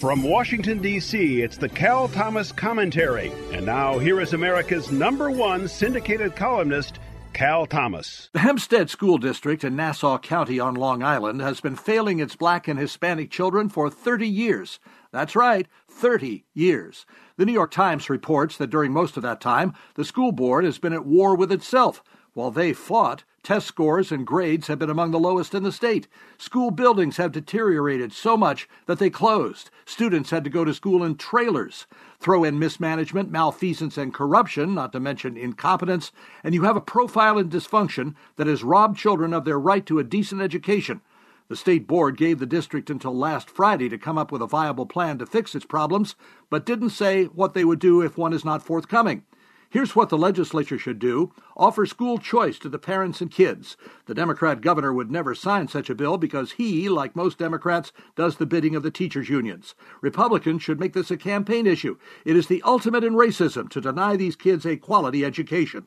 From Washington, D.C., it's the Cal Thomas Commentary. And now, here is America's number one syndicated columnist, Cal Thomas. The Hempstead School District in Nassau County on Long Island has been failing its black and Hispanic children for 30 years. That's right, 30 years. The New York Times reports that during most of that time, the school board has been at war with itself. While they fought, test scores and grades have been among the lowest in the state. School buildings have deteriorated so much that they closed. Students had to go to school in trailers. Throw in mismanagement, malfeasance, and corruption, not to mention incompetence, and you have a profile in dysfunction that has robbed children of their right to a decent education. The state board gave the district until last Friday to come up with a viable plan to fix its problems, but didn't say what they would do if one is not forthcoming. Here's what the legislature should do offer school choice to the parents and kids. The Democrat governor would never sign such a bill because he, like most Democrats, does the bidding of the teachers' unions. Republicans should make this a campaign issue. It is the ultimate in racism to deny these kids a quality education.